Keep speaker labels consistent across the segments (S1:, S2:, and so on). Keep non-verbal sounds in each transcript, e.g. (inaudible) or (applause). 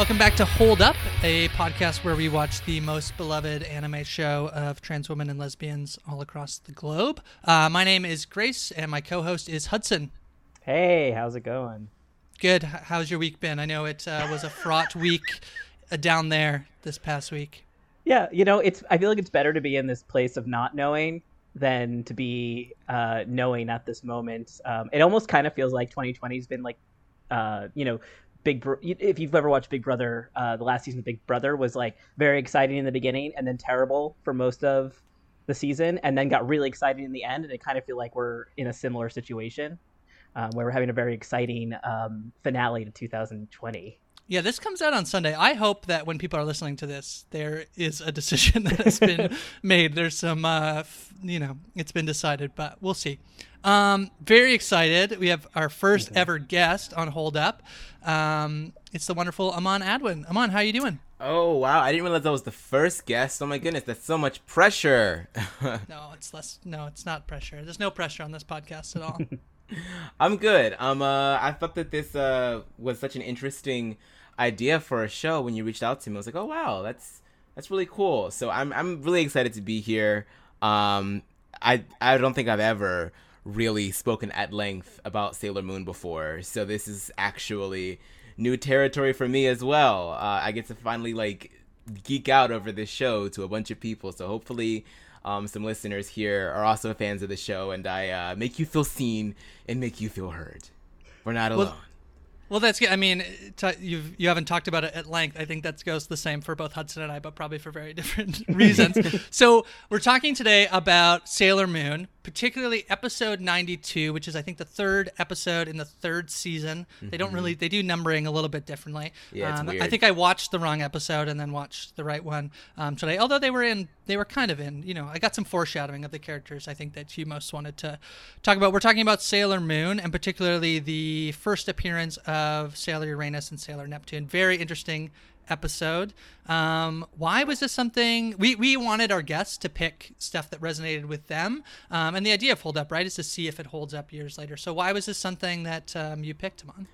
S1: welcome back to Hold Up, a podcast where we watch the most beloved anime show of trans women and lesbians all across the globe. Uh, my name is Grace, and my co-host is Hudson.
S2: Hey, how's it going?
S1: Good. How's your week been? I know it uh, was a fraught week uh, down there this past week.
S2: Yeah, you know, it's. I feel like it's better to be in this place of not knowing than to be uh, knowing at this moment. Um, it almost kind of feels like 2020 has been like, uh, you know, Big. Bro- if you've ever watched Big Brother, uh, the last season of Big Brother was like very exciting in the beginning and then terrible for most of the season, and then got really exciting in the end. And it kind of feel like we're in a similar situation um, where we're having a very exciting um, finale to 2020.
S1: Yeah, this comes out on Sunday. I hope that when people are listening to this, there is a decision (laughs) that has been (laughs) made. There's some, uh, f- you know, it's been decided, but we'll see. Um, very excited. We have our 1st ever guest on Hold Up. Um, it's the wonderful Aman Adwin. Aman, how are you doing?
S3: Oh wow! I didn't realize that was the first guest. Oh my goodness, that's so much pressure. (laughs)
S1: No, it's less. No, it's not pressure. There's no pressure on this podcast at all. (laughs)
S3: I'm good. Um, uh, I thought that this uh was such an interesting idea for a show when you reached out to me. I was like, oh wow, that's that's really cool. So I'm I'm really excited to be here. Um, I I don't think I've ever really spoken at length about Sailor Moon before, so this is actually new territory for me as well. Uh, I get to finally like geek out over this show to a bunch of people. So hopefully, um, some listeners here are also fans of the show, and I uh, make you feel seen and make you feel heard. We're not alone.
S1: Well, that's good. I mean, t- you've you haven't talked about it at length. I think that goes the same for both Hudson and I, but probably for very (laughs) different reasons. (laughs) so we're talking today about Sailor Moon, particularly episode 92, which is I think the third episode in the third season. They don't really they do numbering a little bit differently.
S3: Yeah, it's
S1: um, I think I watched the wrong episode and then watched the right one um, today. Although they were in, they were kind of in. You know, I got some foreshadowing of the characters. I think that you most wanted to talk about. We're talking about Sailor Moon and particularly the first appearance of Sailor Uranus and Sailor Neptune. Very interesting episode. Um, why was this something we, we wanted our guests to pick stuff that resonated with them? Um, and the idea of Hold Up, right, is to see if it holds up years later. So why was this something that um, you picked, Amon?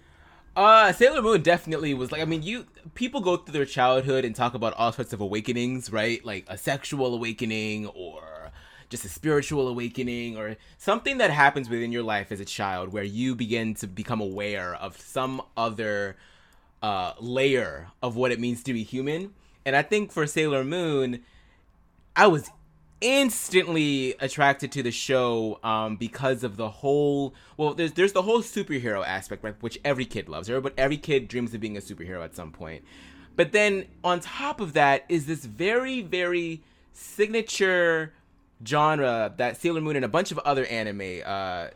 S3: Uh, Sailor Moon definitely was like. I mean, you people go through their childhood and talk about all sorts of awakenings, right? Like a sexual awakening or just a spiritual awakening or something that happens within your life as a child where you begin to become aware of some other uh, layer of what it means to be human. And I think for Sailor Moon, I was instantly attracted to the show um, because of the whole well there's there's the whole superhero aspect right which every kid loves every, but every kid dreams of being a superhero at some point. But then on top of that is this very very signature genre that Sailor Moon and a bunch of other anime uh,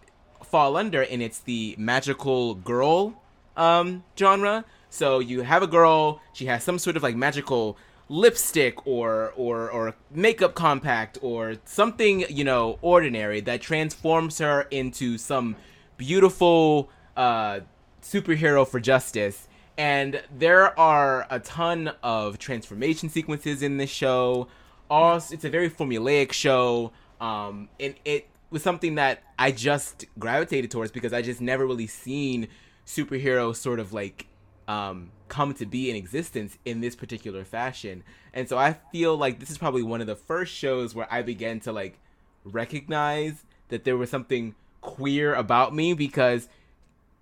S3: fall under and it's the magical girl um, genre so you have a girl she has some sort of like magical lipstick or or or makeup compact or something you know ordinary that transforms her into some beautiful uh superhero for justice. And there are a ton of transformation sequences in this show. Also it's a very formulaic show um and it was something that i just gravitated towards because i just never really seen superheroes sort of like um, come to be in existence in this particular fashion. And so I feel like this is probably one of the first shows where I began to like recognize that there was something queer about me because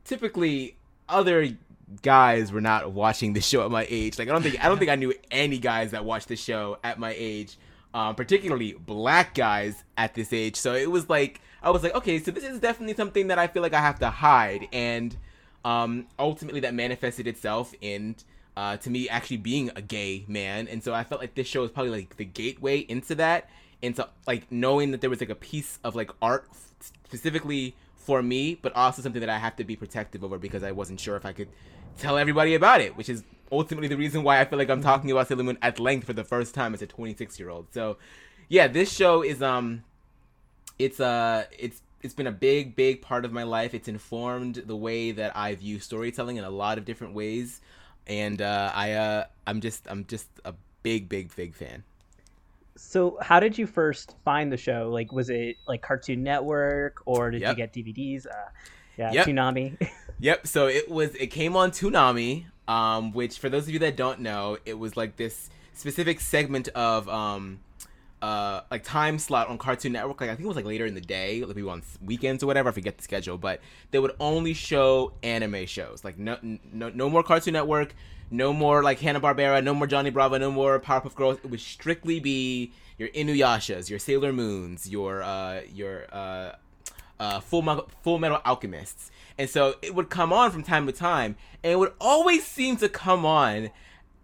S3: typically other guys were not watching the show at my age. Like I don't think I don't think I knew any guys that watched the show at my age. Um, particularly black guys at this age. So it was like I was like, okay, so this is definitely something that I feel like I have to hide and um, ultimately that manifested itself in uh, to me actually being a gay man. And so i felt like this show was probably like the gateway into that into like knowing that there was like a piece of like art specifically for me but also something that i have to be protective over because i wasn't sure if i could tell everybody about it which is ultimately the reason why i feel like i'm talking about sailor moon at length for the first time as a 26 year old so yeah this show is um it's uh it's it's been a big big part of my life it's informed the way that i view storytelling in a lot of different ways and uh i uh i'm just i'm just a big big big fan
S2: So, how did you first find the show? Like, was it like Cartoon Network, or did
S3: Yep.
S2: you get DVDs? Uh, yeah,
S3: Yep.
S2: Toonami. (laughs)
S3: Yep. So it was. It came on Toonami. um, which for those of you that don't know, it was like this specific segment of um, uh, like time slot on Cartoon Network. Like I think it was like later in the day, like maybe on weekends or whatever. I forget the schedule, but they would only show anime shows. Like no, no, no more Cartoon Network, no more like Hanna Barbera, no more Johnny Bravo, no more Powerpuff Girls. It would strictly be your Inuyashas, your Sailor Moons, your uh, your uh, uh, Full Full Metal Alchemists. And so it would come on from time to time, and it would always seem to come on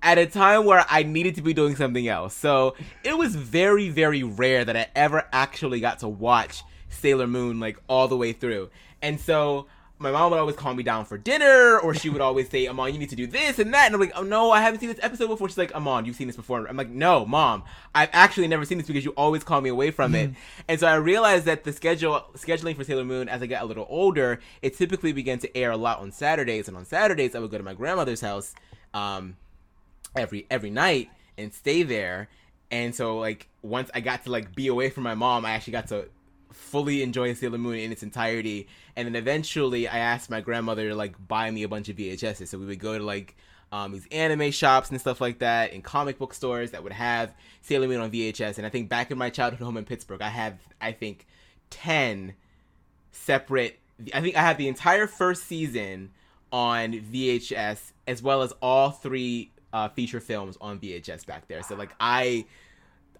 S3: at a time where I needed to be doing something else. So it was very, very rare that I ever actually got to watch Sailor Moon like all the way through. And so my mom would always call me down for dinner, or she would always say, Amon, you need to do this and that. And I'm like, oh no, I haven't seen this episode before. She's like, Amon, you've seen this before. I'm like, no, mom, I've actually never seen this because you always call me away from it. (laughs) And so I realized that the schedule scheduling for Sailor Moon as I got a little older, it typically began to air a lot on Saturdays. And on Saturdays, I would go to my grandmother's house. Um, every every night and stay there. And so like once I got to like be away from my mom, I actually got to fully enjoy Sailor Moon in its entirety. And then eventually I asked my grandmother to like buy me a bunch of VHSs. So we would go to like um, these anime shops and stuff like that, and comic book stores that would have Sailor Moon on VHS. And I think back in my childhood home in Pittsburgh, I have I think ten separate. I think I have the entire first season on VHS as well as all three uh, feature films on VHS back there. So like I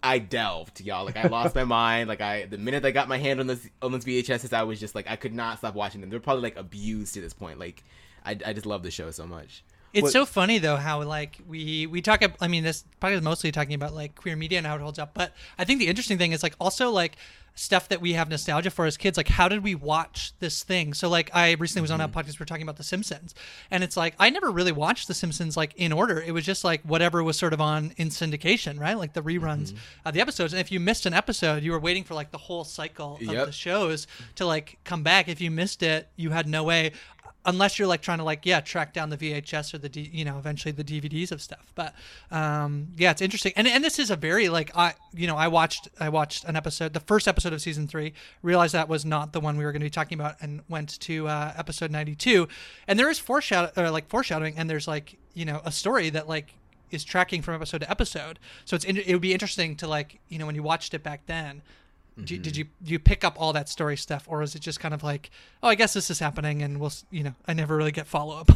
S3: I delved, y'all. Like I lost my (laughs) mind. Like I the minute I got my hand on this on those VHSs, I was just like I could not stop watching them. They're probably like abused to this point. Like I, I just love the show so much.
S1: It's what, so funny though how like we we talk. I mean, this probably mostly talking about like queer media and how it holds up. But I think the interesting thing is like also like stuff that we have nostalgia for as kids like how did we watch this thing so like i recently was on a mm-hmm. podcast we are talking about the simpsons and it's like i never really watched the simpsons like in order it was just like whatever was sort of on in syndication right like the reruns mm-hmm. of the episodes and if you missed an episode you were waiting for like the whole cycle of yep. the shows to like come back if you missed it you had no way unless you're like trying to like yeah track down the VHS or the D, you know eventually the DVDs of stuff. But um, yeah, it's interesting. And and this is a very like I you know I watched I watched an episode the first episode of season three realized that was not the one we were going to be talking about and went to uh, episode ninety two. And there is foreshadow or like foreshadowing and there's like you know a story that like is tracking from episode to episode. So it's it would be interesting to like you know when you watched it back then Mm-hmm. Did, you you pick up all that story stuff, or is it just kind of like, oh, I guess this is happening, and we'll you know, I never really get follow up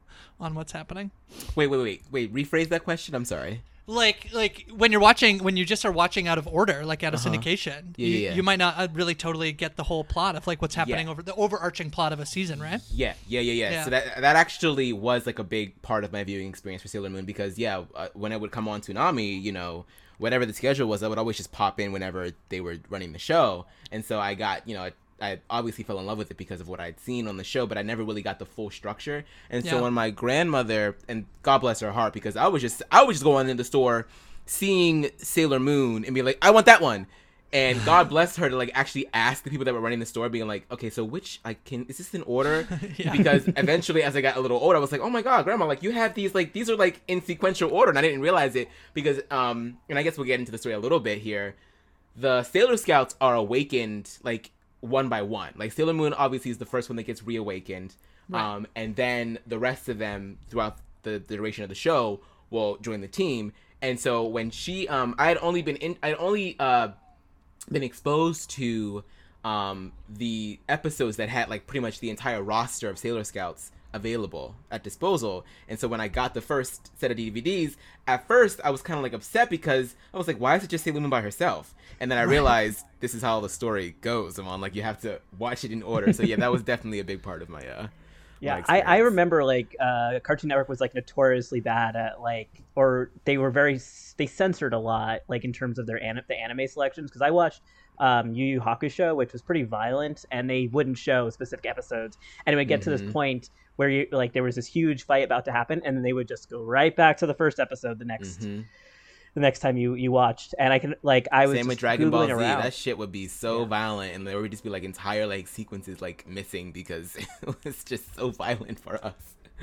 S1: (laughs) on what's happening.
S3: Wait, wait, wait, wait. Rephrase that question. I'm sorry.
S1: Like, like when you're watching, when you just are watching out of order, like out of uh-huh. syndication, yeah, you, yeah. you might not uh, really totally get the whole plot of like what's happening yeah. over the overarching plot of a season, right?
S3: Yeah, yeah, yeah, yeah, yeah. So that that actually was like a big part of my viewing experience for Sailor Moon because yeah, uh, when I would come on Toonami, you know, whatever the schedule was, I would always just pop in whenever they were running the show. And so I got, you know, I, I obviously fell in love with it because of what I'd seen on the show, but I never really got the full structure. And so when my grandmother, and God bless her heart, because I was just, I was just going in the store, seeing Sailor Moon and be like, I want that one and God bless her to like actually ask the people that were running the store, being like, okay, so which I can is this in order? (laughs) yeah. Because eventually, as I got a little older, I was like, oh my God, Grandma, like you have these like these are like in sequential order, and I didn't realize it because um, and I guess we'll get into the story a little bit here. The Sailor Scouts are awakened like one by one. Like Sailor Moon obviously is the first one that gets reawakened, right. um, and then the rest of them throughout the, the duration of the show will join the team. And so when she, um, I had only been in, I had only uh been exposed to um, the episodes that had like pretty much the entire roster of Sailor Scouts available at disposal. And so when I got the first set of DVDs, at first I was kind of like upset because I was like, why is it just Sailor Moon by herself? And then I realized this is how the story goes. I'm on like you have to watch it in order. So yeah, that was definitely a big part of my uh
S2: yeah I, I remember like uh, cartoon network was like notoriously bad at like or they were very they censored a lot like in terms of their an- the anime selections because i watched um, Yu Yu Hakusho, which was pretty violent, and they wouldn't show specific episodes. And it would get mm-hmm. to this mm-hmm. point where you like there was this huge fight about to happen, and then they would just go right back to the first episode the next mm-hmm. The next time you you watched. And I can like I was
S3: Same with
S2: just
S3: Dragon Ball Z.
S2: around.
S3: That shit would be so
S2: Yeah.
S3: violent, and there would just be like entire like sequences like missing because (laughs) it was just so violent for us.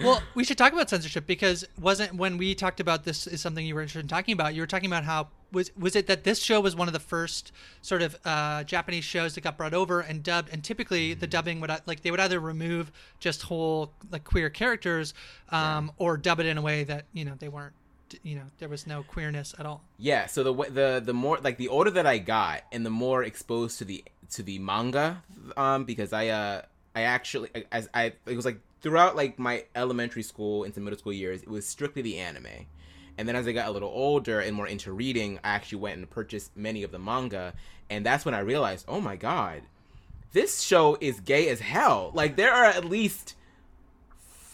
S1: well, we should talk about censorship because wasn't when we talked about this is something you were interested in talking about. You were talking about how was was it that this show was one of the first sort of uh, Japanese shows that got brought over and dubbed, and typically the dubbing would like they would either remove just whole like queer characters, um, or dub it in a way that you know they weren't, you know, there was no queerness at all.
S3: Yeah, so the the the more like the older that I got, and the more exposed to the to the manga, um, because I uh I actually as I it was like throughout like my elementary school into middle school years, it was strictly the anime, and then as I got a little older and more into reading, I actually went and purchased many of the manga, and that's when I realized, oh my god, this show is gay as hell. Like there are at least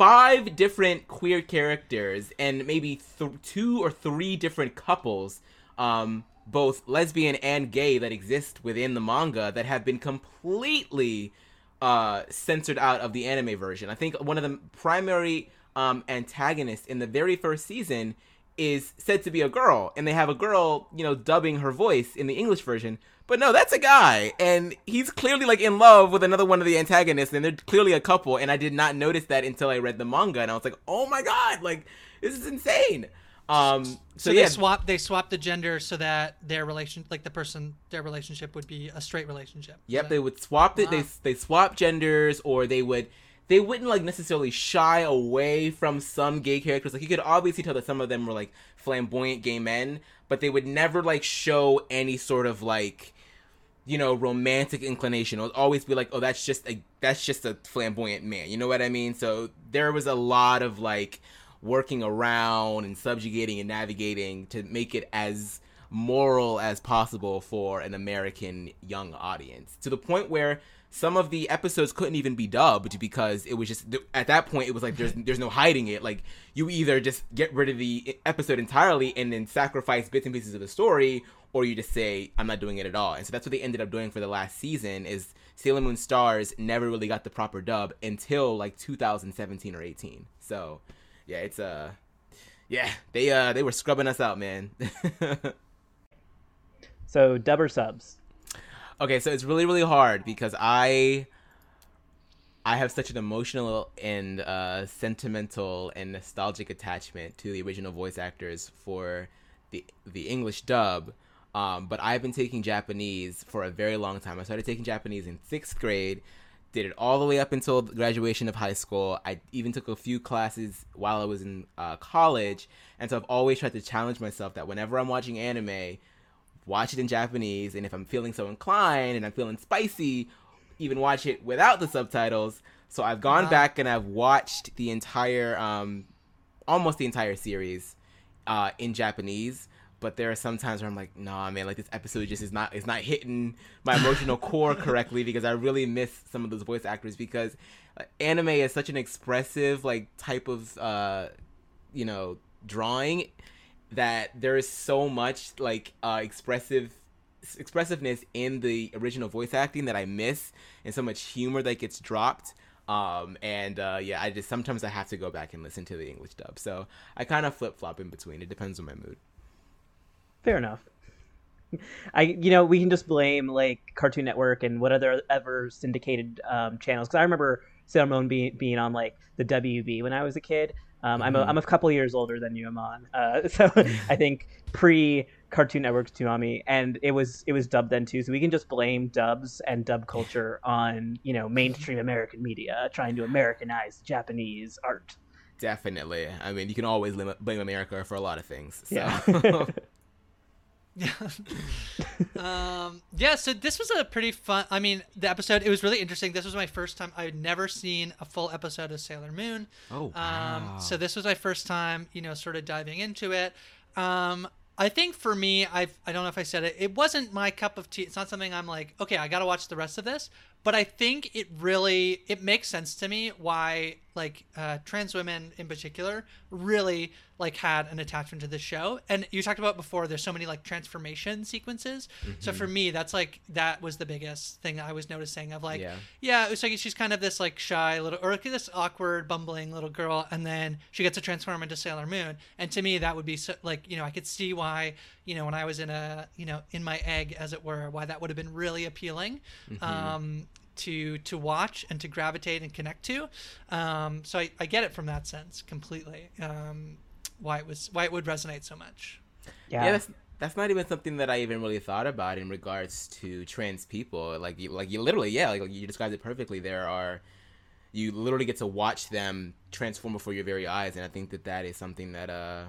S3: five different queer characters and maybe th- two or three different couples, um, both lesbian and gay, that exist within the manga that have been completely uh, censored out of the anime version. I think one of the primary um, antagonists in the very first season is said to be a girl, and they have a girl, you know, dubbing her voice in the English version. But no, that's a guy, and he's clearly like in love with another one of the antagonists, and they're clearly a couple. And I did not notice that until I read the manga, and I was like, oh my god, like this is insane. Um, so,
S1: So,
S3: yeah,
S1: they swap they swap the gender so that their relation like the person their relationship would be a straight relationship.
S3: Yep,
S1: So-
S3: they would swap it. They they swap genders, or they would they wouldn't like necessarily shy away from some gay characters. Like you could obviously tell that some of them were like flamboyant gay men, but they would never like show any sort of like you know romantic inclination. It would always be like, oh, that's just a that's just a flamboyant man. You know what I mean? So there was a lot of like working around and subjugating and navigating to make it as moral as possible for an American young audience to the point where some of the episodes couldn't even be dubbed because it was just at that point it was like there's there's no hiding it. Like you either just get rid of the episode entirely and then sacrifice bits and pieces of the story or you just say I'm not doing it at all. And so that's what they ended up doing for the last season is Sailor Moon Stars never really got the proper dub until like 2017 or 18 so yeah it's uh yeah they uh they were scrubbing us out man. (laughs)
S2: So dubber subs.
S3: Okay, so it's really really hard because I I have such an emotional and uh, sentimental and nostalgic attachment to the original voice actors for the the English dub. Um, but I've been taking Japanese for a very long time. I started taking Japanese in sixth grade, did it all the way up until graduation of high school. I even took a few classes while I was in uh, college, and so I've always tried to challenge myself that whenever I'm watching anime, watch it in Japanese, and if I'm feeling so inclined and I'm feeling spicy, even watch it without the subtitles. So I've gone
S1: Wow.
S3: back and I've watched the entire, um, almost the entire series, uh, in Japanese. But there are some times where I'm like, nah, man, like this episode just is not is not hitting my emotional (laughs) core correctly because I really miss some of those voice actors because uh, anime is such an expressive like type of uh, you know drawing that there is so much like uh, expressive expressiveness in the original voice acting that I miss, and so much humor that gets dropped. Um, and uh, yeah, I just sometimes I have to go back and listen to the English dub. So I kind of flip flop in between. It depends on my mood.
S2: Fair enough. I you know we can just blame like Cartoon Network and what other ever syndicated um, channels because I remember Sailor Moon being being on like the WB when I was a kid. Um, I'm a,
S3: Mhm.
S2: I'm a couple years older than you, Amon. Uh, (laughs) so I think pre Cartoon Network's Toonami, and it was it was dubbed then too. So we can just blame dubs and dub culture on you know mainstream American media trying to Americanize Japanese art.
S3: Definitely. I mean, you can always blame America for a lot of things. So.
S2: Yeah. (laughs) (laughs)
S1: Yeah. (laughs) um, yeah, so this was a pretty fun. I mean, the episode, it was really interesting. This was my first time. I had never seen a full episode of Sailor Moon.
S3: oh,
S1: Um,
S3: wow.
S1: so this was my first time, you know, sort of diving into it. Um, I think for me, I I don't know if I said it. It wasn't my cup of tea. It's not something I'm like, okay, I got to watch the rest of this. But I think it really it makes sense to me why like uh, trans women in particular really like had an attachment to this show. And you talked about before there's so many like transformation sequences. So for me that's like that was the biggest thing i was noticing of like
S3: Yeah.
S1: yeah, it was like she's kind of this like shy little or like this awkward bumbling little girl and then she gets to transform into sailor moon. And to me that would be so, like you know i could see why you know when i was in a you know in my egg as it were why that would have been really appealing. Um to to watch and to gravitate and connect to um so i, I get it from that sense completely um why it was why it would resonate so much
S2: Yeah.
S3: yeah, that's that's not even something that I even really thought about in regards to trans people. Like you, like you literally, yeah, like, you described it perfectly. There are, you literally get to watch them transform before your very eyes, and I think that that is something that uh,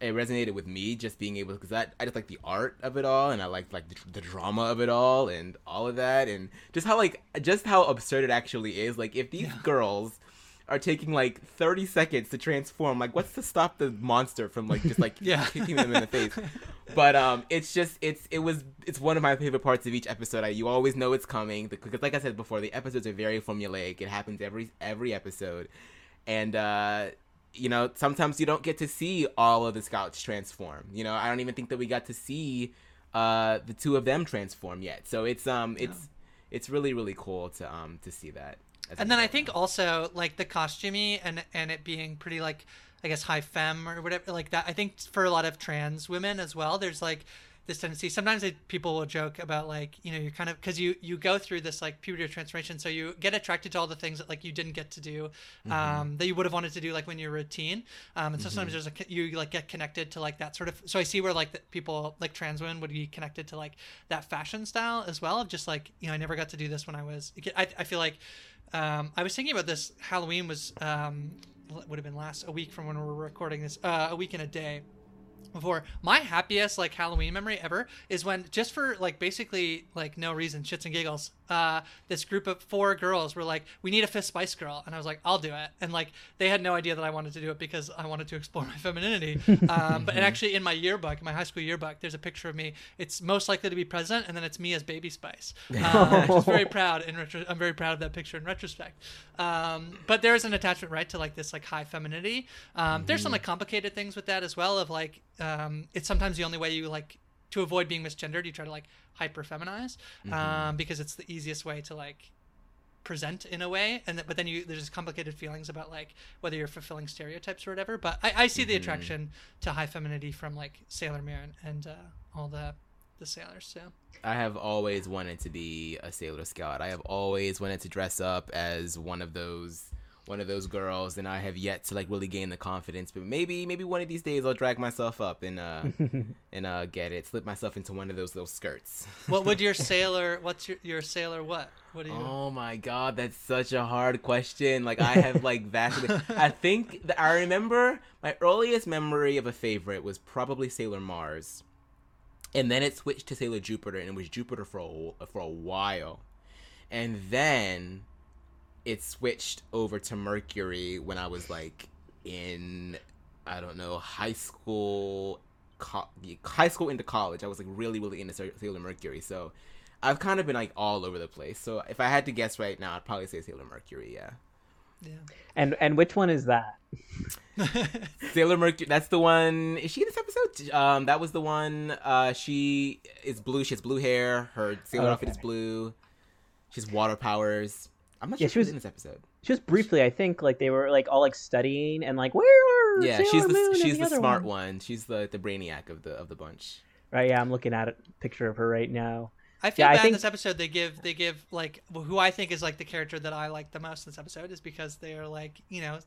S3: it resonated with me. Just being able, because that I just like the art of it all, and I like like the, the drama of it all, and all of that, and just how like just how absurd it actually is. Like if these girls are taking like 30 seconds to transform like what's to stop the monster from like just like (laughs)
S1: Yeah.
S3: kicking them in the face but um it's just it's it was it's one of my favorite parts of each episode I, you always know it's coming because like i said before the episodes are very formulaic it happens every every episode and uh you know sometimes you don't get to see all of the scouts transform. You know i don't even think that we got to see uh the two of them transform yet. So it's um it's it's really really cool to um to see that
S1: and then I think also like the costumey and and it being pretty like I guess high femme or whatever like that. I think for a lot of trans women as well, there's like this tendency. Sometimes they, people will joke about like you know you're kind of because you you go through this like puberty transformation, so you get attracted to all the things that like you didn't get to do um, that you would have wanted to do like when you were a teen. Um, and sometimes there's a you like get connected to like that sort of. So I see where like the people like trans women would be connected to like that fashion style as well of just like you know I never got to do this when I was. I I feel like um, I was thinking about this. Halloween was um, would have been last a week from when we were recording this. Uh, a week and a day before. My happiest like Halloween memory ever is when just for like basically like no reason, shits and giggles. Uh, this group of four girls were like, "We need a fifth Spice Girl," and I was like, "I'll do it." And like they had no idea that I wanted to do it because I wanted to explore (laughs) my femininity. Um, but and actually in my yearbook, my high school yearbook, there's a picture of me. It's most likely to be present, and then it's me as Baby Spice. (laughs) Which is very proud in retro- I'm very proud of that picture in retrospect. Um, but there is an attachment right to like this like high femininity. Um, There's some like complicated things with that as well. Of like um, it's sometimes the only way you like to avoid being misgendered. You try to like hyper feminize um, because it's the easiest way to like present in a way and th- but then you there's complicated feelings about like whether you're fulfilling stereotypes or whatever but i, I see the attraction to high femininity from like sailor moon and uh, all the the sailors so
S3: I have always wanted to be a Sailor Scout. I have always wanted to dress up as one of those one of those girls, and I have yet to like really gain the confidence. But maybe maybe one of these days I'll drag myself up and uh (laughs) and uh get it, slip myself into one of those little skirts. (laughs)
S1: what would your (laughs) sailor what's your your sailor what what do you
S3: Oh my god, that's such a hard question. Like I have like vastly I think that I remember my earliest memory of a favorite was probably Sailor Mars. And then it switched to Sailor Jupiter and it was Jupiter for a, for a while. And then it switched over to Mercury when I was like in I don't know, high school co- high school into college. I was like really really into Sailor Mercury. So I've kind of been like all over the place. So if I had to guess right now, I'd probably say Sailor Mercury. Yeah,
S1: yeah
S2: And and which one is that? (laughs)
S3: Sailor Mercury. That's the one. Is she in this episode? Um, that was the one. Uh, she is blue. She has blue hair. Her sailor
S2: Oh,
S3: outfit is blue. She's water powers. I'm not
S2: Yeah,
S3: sure
S2: she
S3: she was
S2: was-
S3: in this episode.
S2: Just briefly, I think like they were like all like studying and like where are
S3: Yeah,
S2: Sailor
S3: she's the
S2: and
S3: she's the,
S2: other
S3: smart one. She's the the brainiac of the of the bunch.
S2: Right? Yeah, I'm looking at a picture of her right now.
S1: I feel
S2: Yeah, I
S1: bad in
S2: think-
S1: this episode. They give they give like who I think is like the character that I like the most in this episode is because they are like you know,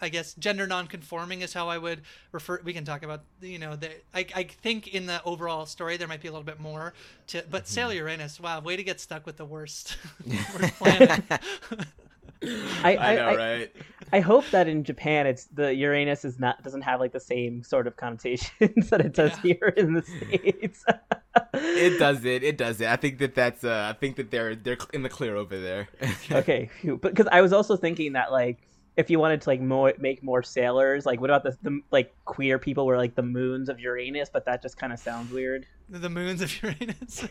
S1: I guess gender non-conforming is how I would refer. We can talk about you know the I I think in the overall story there might be a little bit more to but
S2: Mm-hmm.
S1: Sailor Uranus. Wow, way to get stuck with the worst, (laughs) (laughs) worst planet.
S2: I I, I,
S3: right?
S2: I hope that in Japan it's the Uranus is not doesn't have like the same sort of connotations (laughs) that it does
S1: Yeah.
S2: here in the states.
S3: It does it. It does it. I think that that's. Uh, I think that they're they're in the clear over there.
S2: okay, but because I was also thinking that like if you wanted to like more make more sailors, like what about the, the like queer people were like the moons of Uranus, but that just kind of sounds weird.
S1: the moons of (laughs) Uranus.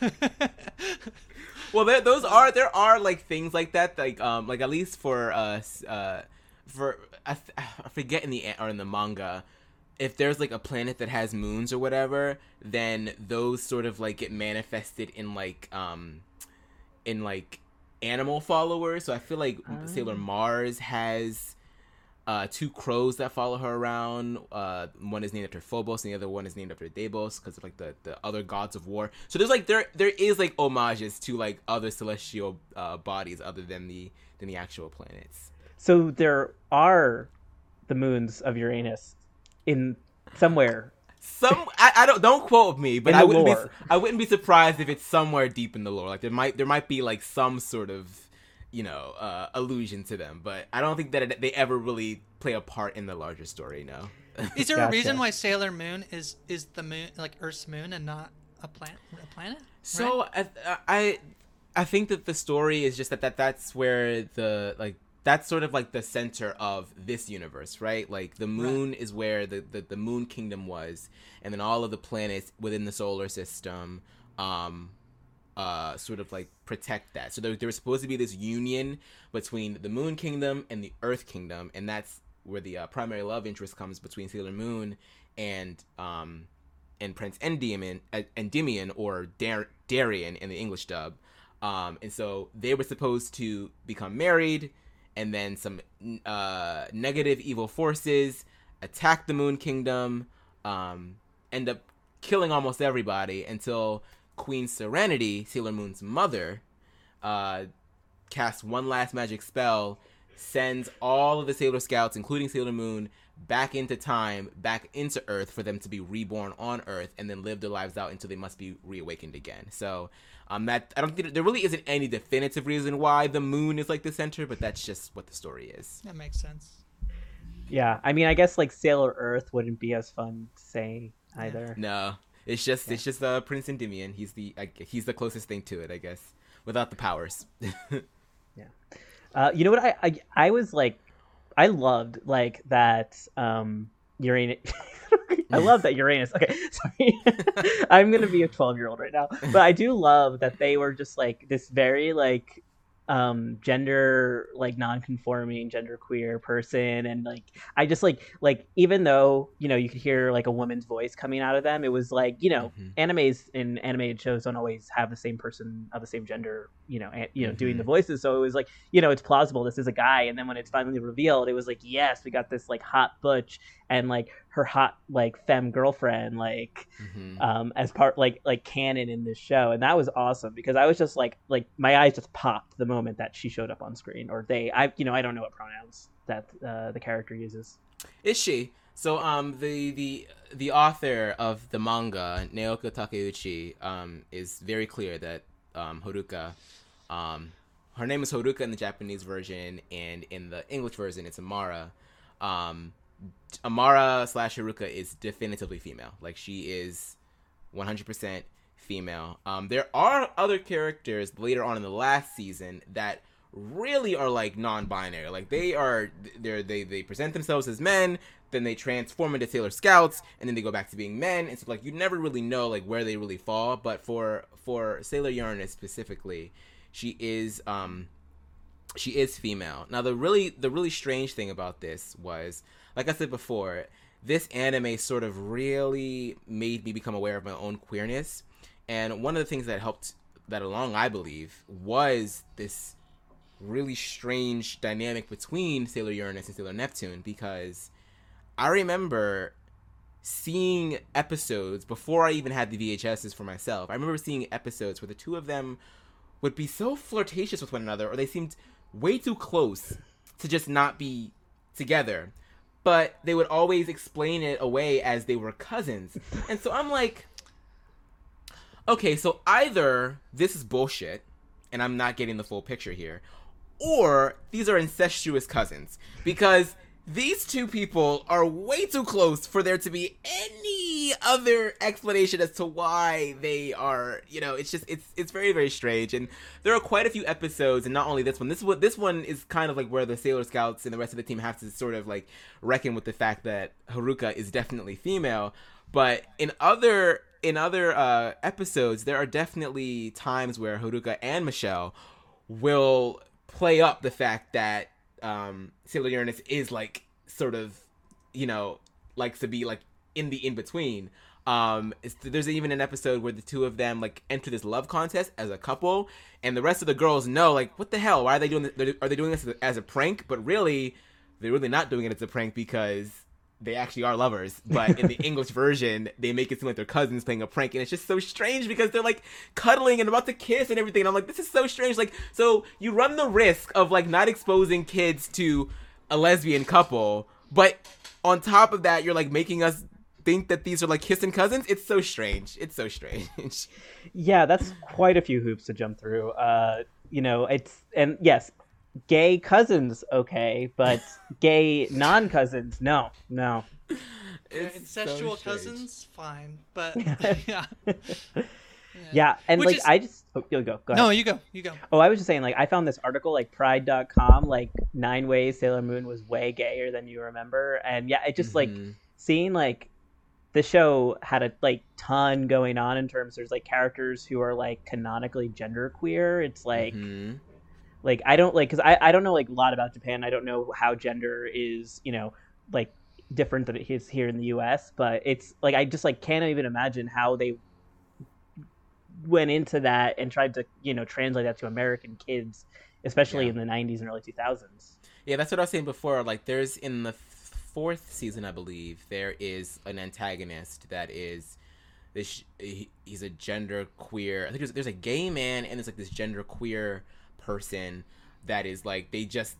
S1: (laughs)
S3: well, there, those are there are like things like that, like um, like at least for us, uh, for I, I forget in the or in the manga, if there's like a planet that has moons or whatever, then those sort of like get manifested in like um, in like animal followers. So I feel like Sailor Mars has uh, two crows that follow her around. Uh, one is named after Phobos, and the other one is named after Deimos because of like the, the other gods of war. So there's like there there is like homages to like other celestial uh, bodies other than the than the actual planets.
S2: So there are the moons of Uranus in somewhere.
S3: Some I, I don't don't quote me, but I wouldn't
S2: lore.
S3: be I wouldn't be surprised if it's somewhere deep in the lore. Like there might there might be like some sort of you know uh, allusion to them, but I don't think that it, they ever really play a part in the larger story. No. (laughs)
S1: Is there a reason why Sailor Moon is is the moon like Earth's moon and not a planet? A planet?
S3: So I, I I think that the story is just that, that that's where the like that's sort of like the center of this universe, right? Like the moon is where the, the, the moon kingdom was, and then all of the planets within the solar system um uh sort of like protect that. So there, there was supposed to be this union between the moon kingdom and the earth kingdom, and that's where the uh, primary love interest comes between Sailor Moon and um and Prince Endymion, uh, Endymion or Dar- Darien in the English dub. Um, and so they were supposed to become married, and then some uh, negative evil forces attack the Moon Kingdom, um, end up killing almost everybody until Queen Serenity, Sailor Moon's mother, uh, casts one last magic spell, sends all of the Sailor Scouts, including Sailor Moon, back into time, back into Earth for them to be reborn on Earth and then live their lives out until they must be reawakened again. So, um, that I don't think there really isn't any definitive reason why the moon is like the center, but that's just what the story is.
S1: That makes sense.
S2: Yeah, I mean, I guess like Sailor Earth wouldn't be as fun to say either.
S3: No, it's just it's just uh, Prince Endymion. He's the I, he's the closest thing to it, I guess, without the powers. (laughs)
S2: Yeah, uh, you know what? I, I I was like, I loved like that um Uranus. (laughs) I love that Uranus. Okay, (laughs) sorry. (laughs) I'm gonna be a 12 year old right now, but I do love that they were just like this very like um gender like non-conforming gender queer person and like i just like like even though you know you could hear like a woman's voice coming out of them it was like you know
S3: Mhm.
S2: animes and animated shows don't always have the same person of the same gender you know and, you know doing
S3: Mhm.
S2: the voices so it was like you know it's plausible this is a guy and then when it's finally revealed it was like yes we got this like hot butch and like her hot like femme girlfriend like
S3: Mhm.
S2: um as part like like canon in this show and that was awesome because i was just like like my eyes just popped the moment that she showed up on screen or they i you know i don't know what pronouns that uh, the character uses
S3: Is she? So um the the the author of the manga Naoko Takeuchi um is very clear that um Haruka um her name is Haruka in the Japanese version and in the English version it's Amara. Um Amara slash Haruka is definitively female. Like she is 100% female. Um, there are other characters later on in the last season that really are like non-binary. Like they are, they they they present themselves as men, then they transform into Sailor Scouts, and then they go back to being men. And so like you never really know like where they really fall. But for for Sailor Uranus specifically, she is um she is female. Now the really the really strange thing about this was, like I said before, this anime sort of really made me become aware of my own queerness. And one of the things that helped that along, I believe, was this really strange dynamic between Sailor Uranus and Sailor Neptune because I remember seeing episodes before I even had the VHSs for myself. I remember seeing episodes where the two of them would be so flirtatious with one another or they seemed way too close to just not be together. But they would always explain it away as they were cousins. And so I'm like, okay, so either this is bullshit and I'm not getting the full picture here, or these are incestuous cousins because these two people are way too close for there to be any other explanation as to why they are you know it's just it's it's very very strange and there are quite a few episodes and not only this one this one this one is kind of like where the sailor scouts and the rest of the team have to sort of like reckon with the fact that haruka is definitely female but in other in other uh, episodes, there are definitely times where Haruka and Michelle will play up the fact that um, Sailor Uranus is like sort of, you know, likes to be like in the in between. Um, there's even an episode where the two of them like enter this love contest as a couple, and the rest of the girls know like, what the hell? Why are they doing this? Are they doing this as a prank? But really, they're really not doing it as a prank because they actually are lovers, but in the (laughs) English version, they make it seem like they're cousins playing a prank, and it's just so strange because they're like cuddling and about to kiss and everything. And I'm like, this is so strange. Like, so you run the risk of like not exposing kids to a lesbian couple, but on top of that, you're like making us think that these are like kissing cousins. It's so strange. It's so strange. (laughs)
S2: yeah, that's quite a few hoops to jump through. Uh, you know, it's and yes, gay cousins okay, but gay non cousins no, no.
S1: It's incestual so cousins fine, but (laughs) (laughs)
S2: yeah. yeah. (laughs) Yeah, and Which like is... I just oh, you go. Go ahead.
S1: No, you go. You go.
S2: Oh, I was just saying like I found this article like pride.com like 9 ways Sailor Moon was way gayer than you remember and yeah, it just mm-hmm. like seeing like the show had a like ton going on in terms there's like characters who are like canonically genderqueer. It's like mm-hmm like i don't like because I, I don't know like a lot about japan. I don't know how gender is you know like different than it is here in the us but it's like i just like can't even imagine how they went into that and tried to you know translate that to american kids especially yeah. in the 90s and early 2000s
S3: yeah that's what i was saying before. Like there's in the fourth season i believe there is an antagonist that is this he's a gender queer i think there's, there's a gay man and there's like this gender queer person that is like they just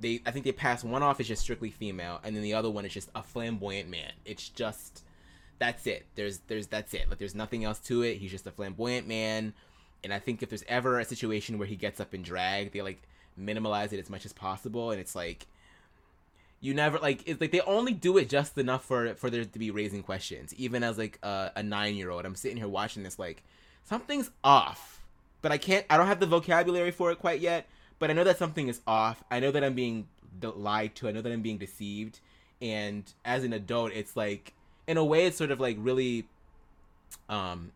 S3: they I think they pass one off as just strictly female, and then the other one is just a flamboyant man. It's just that's it. There's there's that's it. Like there's nothing else to it. He's just a flamboyant man. And I think if there's ever a situation where he gets up in drag, they like minimalize it as much as possible, and it's like you never like it's like they only do it just enough for for there to be raising questions. Even as like a, a nine year old, I'm sitting here watching this like something's off but I can't. I don't have the vocabulary for it quite yet. But I know that something is off. I know that I'm being lied to. I know that I'm being deceived. And as an adult, it's like, in a way, it's sort of like really, um,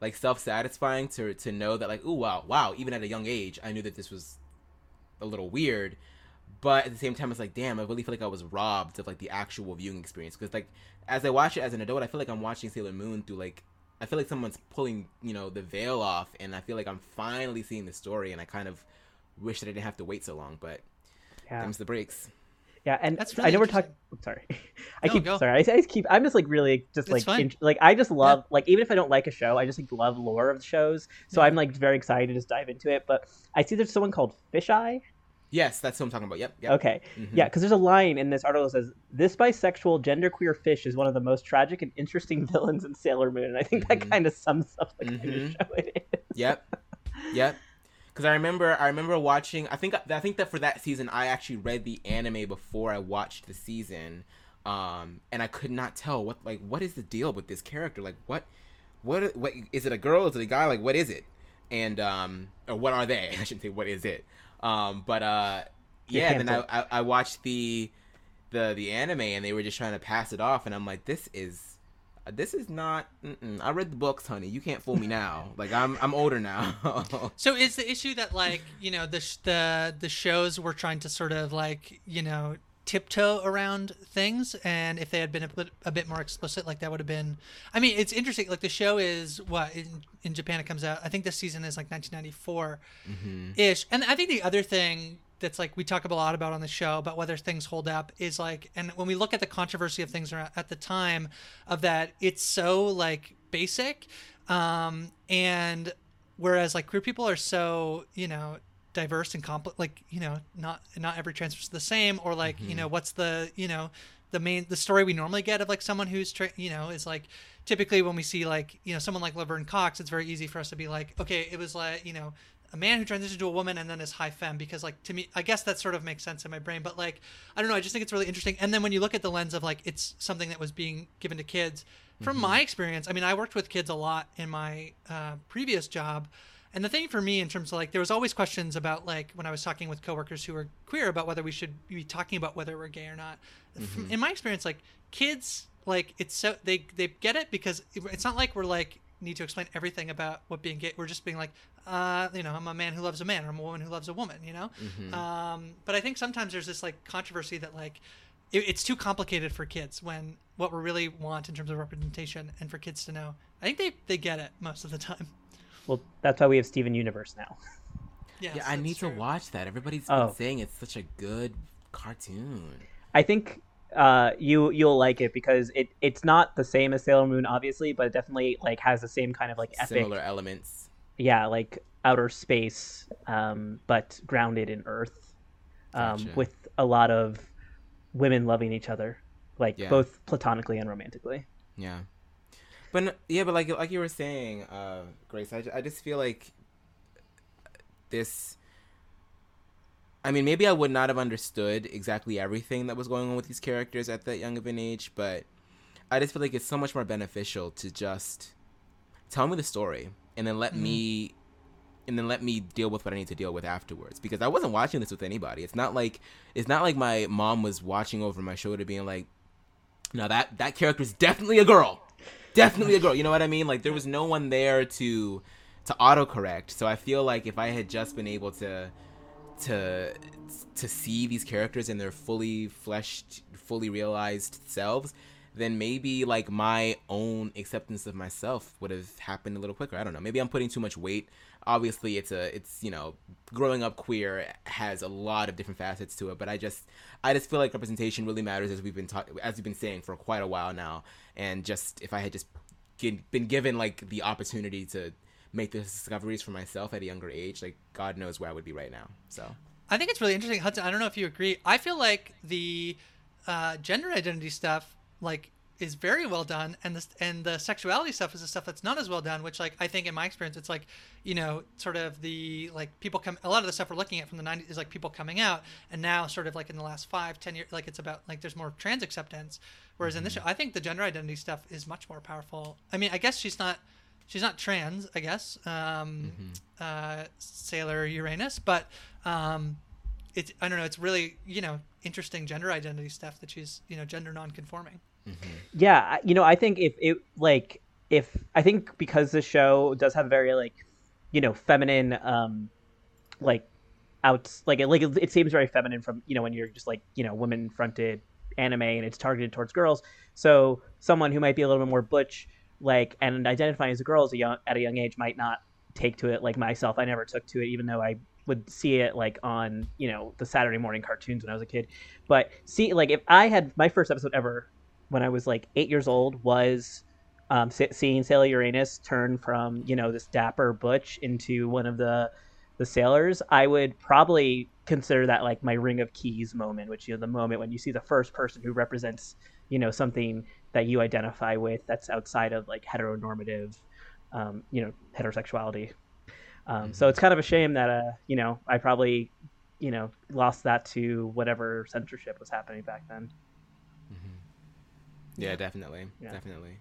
S3: like self-satisfying to to know that like, oh wow, wow. Even at a young age, I knew that this was a little weird. But at the same time, it's like, damn, I really feel like I was robbed of like the actual viewing experience. Because like, as I watch it as an adult, I feel like I'm watching Sailor Moon through like I feel like someone's pulling, you know, the veil off, and I feel like I'm finally seeing the story, and I kind of wish that I didn't have to wait so long, but yeah. comes the breaks.
S2: Yeah, and That's really I know we're talking. Sorry, (laughs) I no, keep go. sorry. I, I, keep. I'm just like really just it's like in, like I just love yeah. like even if I don't like a show, I just like love lore of the shows. So yeah. I'm like very excited to just dive into it. But I see there's someone called Fisheye
S3: Yes, that's what I'm talking about. Yep. yep.
S2: Okay. Mm-hmm. Yeah, because there's a line in this article that says, "This bisexual, genderqueer fish is one of the most tragic and interesting (laughs) villains in Sailor Moon." And I think mm-hmm. that kind of sums up the mm-hmm. kind of show it is.
S3: Yep. Yep. Because I remember, I remember watching. I think, I think that for that season, I actually read the anime before I watched the season, um, and I could not tell what, like, what is the deal with this character? Like, what, what, what is it? A girl? Is it a guy? Like, what is it? And um, or what are they? (laughs) I shouldn't say what is it. Um, but uh, yeah, then I, I, I watched the the the anime and they were just trying to pass it off, and I'm like, this is this is not. Mm-mm. I read the books, honey. You can't fool me now. (laughs) like I'm I'm older now. (laughs)
S1: so is the issue that like you know the the the shows were trying to sort of like you know tiptoe around things and if they had been a bit, a bit more explicit like that would have been i mean it's interesting like the show is what in, in japan it comes out i think this season is like 1994 ish mm-hmm. and i think the other thing that's like we talk a lot about on the show about whether things hold up is like and when we look at the controversy of things at the time of that it's so like basic um and whereas like queer people are so you know diverse and complex like you know not not every transfer is the same or like mm-hmm. you know what's the you know the main the story we normally get of like someone who's tra- you know is like typically when we see like you know someone like Laverne Cox it's very easy for us to be like okay it was like you know a man who transitioned to a woman and then is high femme because like to me I guess that sort of makes sense in my brain but like I don't know I just think it's really interesting and then when you look at the lens of like it's something that was being given to kids from mm-hmm. my experience I mean I worked with kids a lot in my uh, previous job and the thing for me, in terms of like, there was always questions about like when I was talking with coworkers who were queer about whether we should be talking about whether we're gay or not. Mm-hmm. In my experience, like kids like it's so they they get it because it's not like we're like need to explain everything about what being gay. We're just being like, uh, you know, I'm a man who loves a man, or I'm a woman who loves a woman, you know.
S3: Mm-hmm.
S1: Um, but I think sometimes there's this like controversy that like it, it's too complicated for kids when what we really want in terms of representation and for kids to know. I think they they get it most of the time.
S2: Well, that's why we have Steven Universe now. (laughs)
S1: Yes,
S3: yeah, I need
S1: true.
S3: to watch that. Everybody's
S2: Oh.
S3: been saying it's such a good cartoon.
S2: I think uh, you you'll like it because it it's not the same as Sailor Moon, obviously, but it definitely like has the same kind of like epic,
S3: Similar elements.
S2: yeah, like outer space, um, but grounded in Earth, um,
S3: Gotcha.
S2: with a lot of women loving each other, like
S3: Yeah.
S2: both platonically and romantically.
S3: Yeah. But yeah, but like like you were saying, uh, Grace, I, I just feel like this. I mean, maybe I would not have understood exactly everything that was going on with these characters at that young of an age, but I just feel like it's so much more beneficial to just tell me the story and then let me and then let me deal with what I need to deal with afterwards because I wasn't watching this with anybody. It's not like it's not like my mom was watching over my shoulder being like, "No, that that character is definitely a girl. Definitely a girl." You know what I mean? Like there was no one there to to autocorrect. So I feel like if I had just been able to to to see these characters in their fully fleshed, fully realized selves, then maybe like my own acceptance of myself would have happened a little quicker. I don't know. Maybe I'm putting too much weight. Obviously, it's a it's you know growing up queer has a lot of different facets to it, but I just I just feel like representation really matters as we've been ta- as we've been saying for quite a while now. And just if I had just gi- been given like the opportunity to make those discoveries for myself at a younger age, like God knows where I would be right now. So
S1: I think it's really interesting, Hudson. I don't know if you agree. I feel like the uh, gender identity stuff, like, is very well done, and the and the sexuality stuff is the stuff that's not as well done. Which, like, I think in my experience, it's like, you know, sort of the like people come. A lot of the stuff we're looking at from the '90s is like people coming out, and now sort of like in the last five, ten years, like it's about like there's more trans acceptance. Whereas in this show, I think the gender identity stuff is much more powerful. I mean, I guess she's not. She's not trans, I guess. Um, uh, Sailor Uranus, but um, it's I don't know. It's really you know interesting gender identity stuff that she's you know gender non-conforming.
S2: Yeah, you know, I think if it like if I think because the show does have very like you know feminine um like outs like it like it, it seems very feminine from you know when you're just like you know women fronted anime and it's targeted towards girls. So someone who might be a little bit more butch like and identifying as a girl as a young at a young age might not take to it like myself. I never took to it even though I would see it like on you know the Saturday morning cartoons when I was a kid. But see like if I had my first episode ever when I was like eight years old was um, se- seeing Sailor Uranus turn from you know this dapper butch into one of the the sailors. I would probably consider that like my Ring of Keys moment, which you know the moment when you see the first person who represents you know something that you identify with that's outside of like heteronormative, um, you know heterosexuality. Um, So it's kind of a shame that uh you know I probably you know lost that to whatever censorship was happening back then.
S3: Yeah, definitely,
S2: Yeah.
S3: definitely.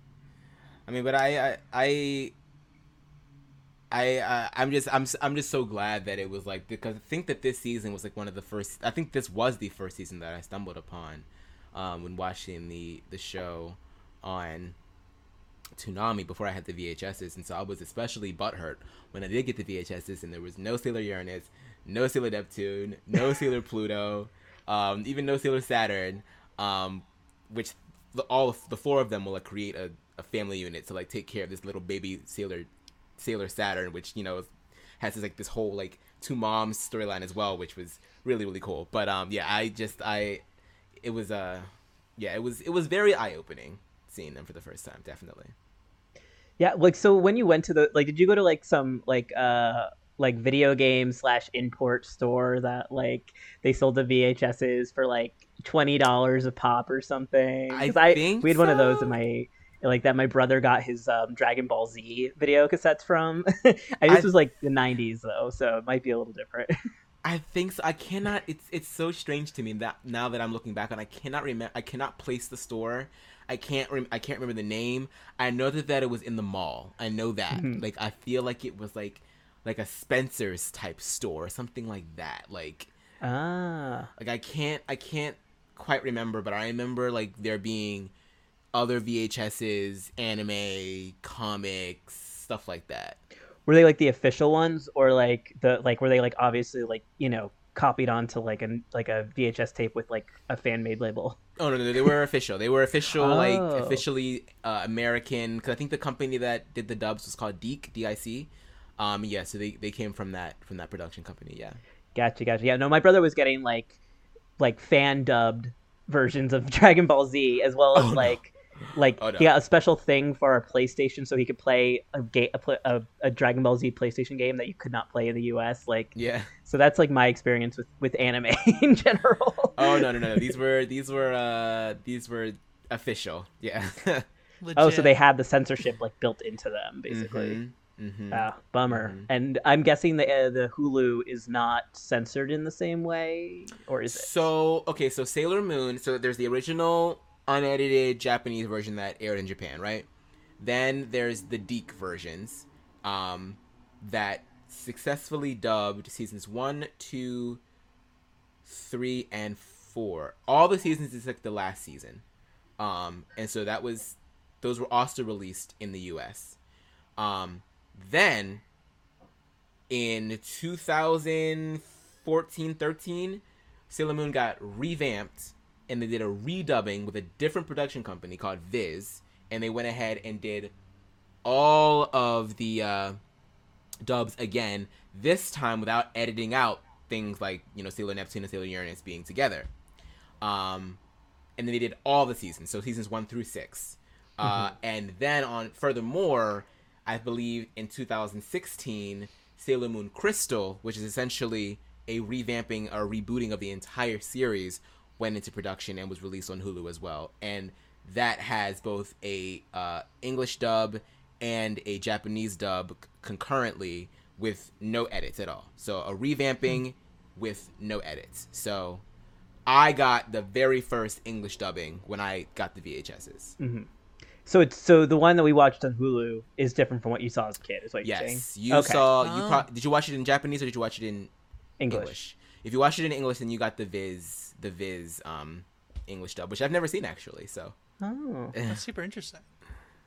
S3: I mean, but I, I, I, I, uh, I'm just, I'm, I'm just so glad that it was like because I think that this season was like one of the first. I think this was the first season that I stumbled upon, um, when watching the the show on Toonami before I had the VHSs, and so I was especially butthurt when I did get the VHSs, and there was no Sailor Uranus, no Sailor Neptune, no (laughs) Sailor Pluto, um, even no Sailor Saturn, um, which the, all of, the four of them will like create a, a family unit to like take care of this little baby Sailor Sailor Saturn, which you know has this like this whole like two moms storyline as well, which was really really cool. But um, yeah, I just I it was uh yeah it was it was very eye opening seeing them for the first time, definitely.
S2: Yeah, like so when you went to the like did you go to like some like uh like video game slash import store that like they sold the VHSs for like twenty dollars a pop or something?
S3: I think
S2: we had one of those in my like that my brother got his um, Dragon Ball Z video cassettes from. (laughs) I, this
S3: I-
S2: was like the '90s though, so it might be a little different. (laughs)
S3: I think so. I cannot. It's it's so strange to me that now that I'm looking back on, I cannot remember. I cannot place the store. I can't. Rem- I can't remember the name. I know that that it was in the mall. I know that. Like I feel like it was like like a Spencer's type store, or something like that. Like
S2: ah,
S3: like I can't. I can't quite remember, but I remember like there being other VHSs, anime, comics, stuff like that.
S2: Were they like the official ones, or like the like were they like obviously like you know copied onto like a like a VHS tape with like a fan made label?
S3: Oh no, no, they were official. They were official, like
S2: Oh.
S3: officially uh, American. Because I think the company that did the dubs was called DIC, D-I-C. Um, yeah, so they, they came from that from that production company. Yeah.
S2: Gotcha, gotcha. Yeah, no, my brother was getting like like fan dubbed versions of (laughs) Dragon Ball Z as well as
S3: Oh, no.
S2: like like
S3: Oh, no.
S2: he got a special thing for our PlayStation so he could play a, game a, a a Dragon Ball Z PlayStation game that you could not play in the US. Like,
S3: Yeah.
S2: so that's like my experience with with anime (laughs) in general.
S3: Oh no, no, no, no. These were these were uh these were official. Yeah. (laughs)
S2: Oh, so they had the censorship like built into them, basically.
S3: Mhm, mhm.
S2: Ah, bummer.
S3: Mhm.
S2: And I'm guessing the uh, the Hulu is not censored in the same way, or is it?
S3: So okay, so Sailor Moon. So there's the original unedited Japanese version that aired in Japan, right? Then there's the DIC versions, um, that successfully dubbed seasons one, two, three, and four. All the seasons except the last season, um, and so that was those were also released in the U.S. Um, then in 2014 13 Sailor Moon got revamped and they did a redubbing with a different production company called Viz and they went ahead and did all of the uh, dubs again this time without editing out things like you know Sailor Neptune and Sailor Uranus being together. Um, and then they did all the seasons so seasons 1 through 6 uh, and then on furthermore I believe in 2016 Sailor Moon Crystal which is essentially a revamping or rebooting of the entire series went into production and was released on Hulu as well. And that has both a uh, English dub and a Japanese dub concurrently with no edits at all. So a revamping with no edits. So I got the very first English dubbing when I got the VHSs.
S2: So it's so the one that we watched on Hulu is different from what you saw as a kid, is what you're saying?
S3: Yes, you
S2: Okay.
S3: saw. You
S1: Oh.
S3: pro- did you watch it in Japanese or did you watch it in
S2: English.
S3: English? If you watched it in English, then you got the Viz, the Viz um English dub, which I've never seen actually. So
S2: Oh, (laughs)
S1: That's super interesting.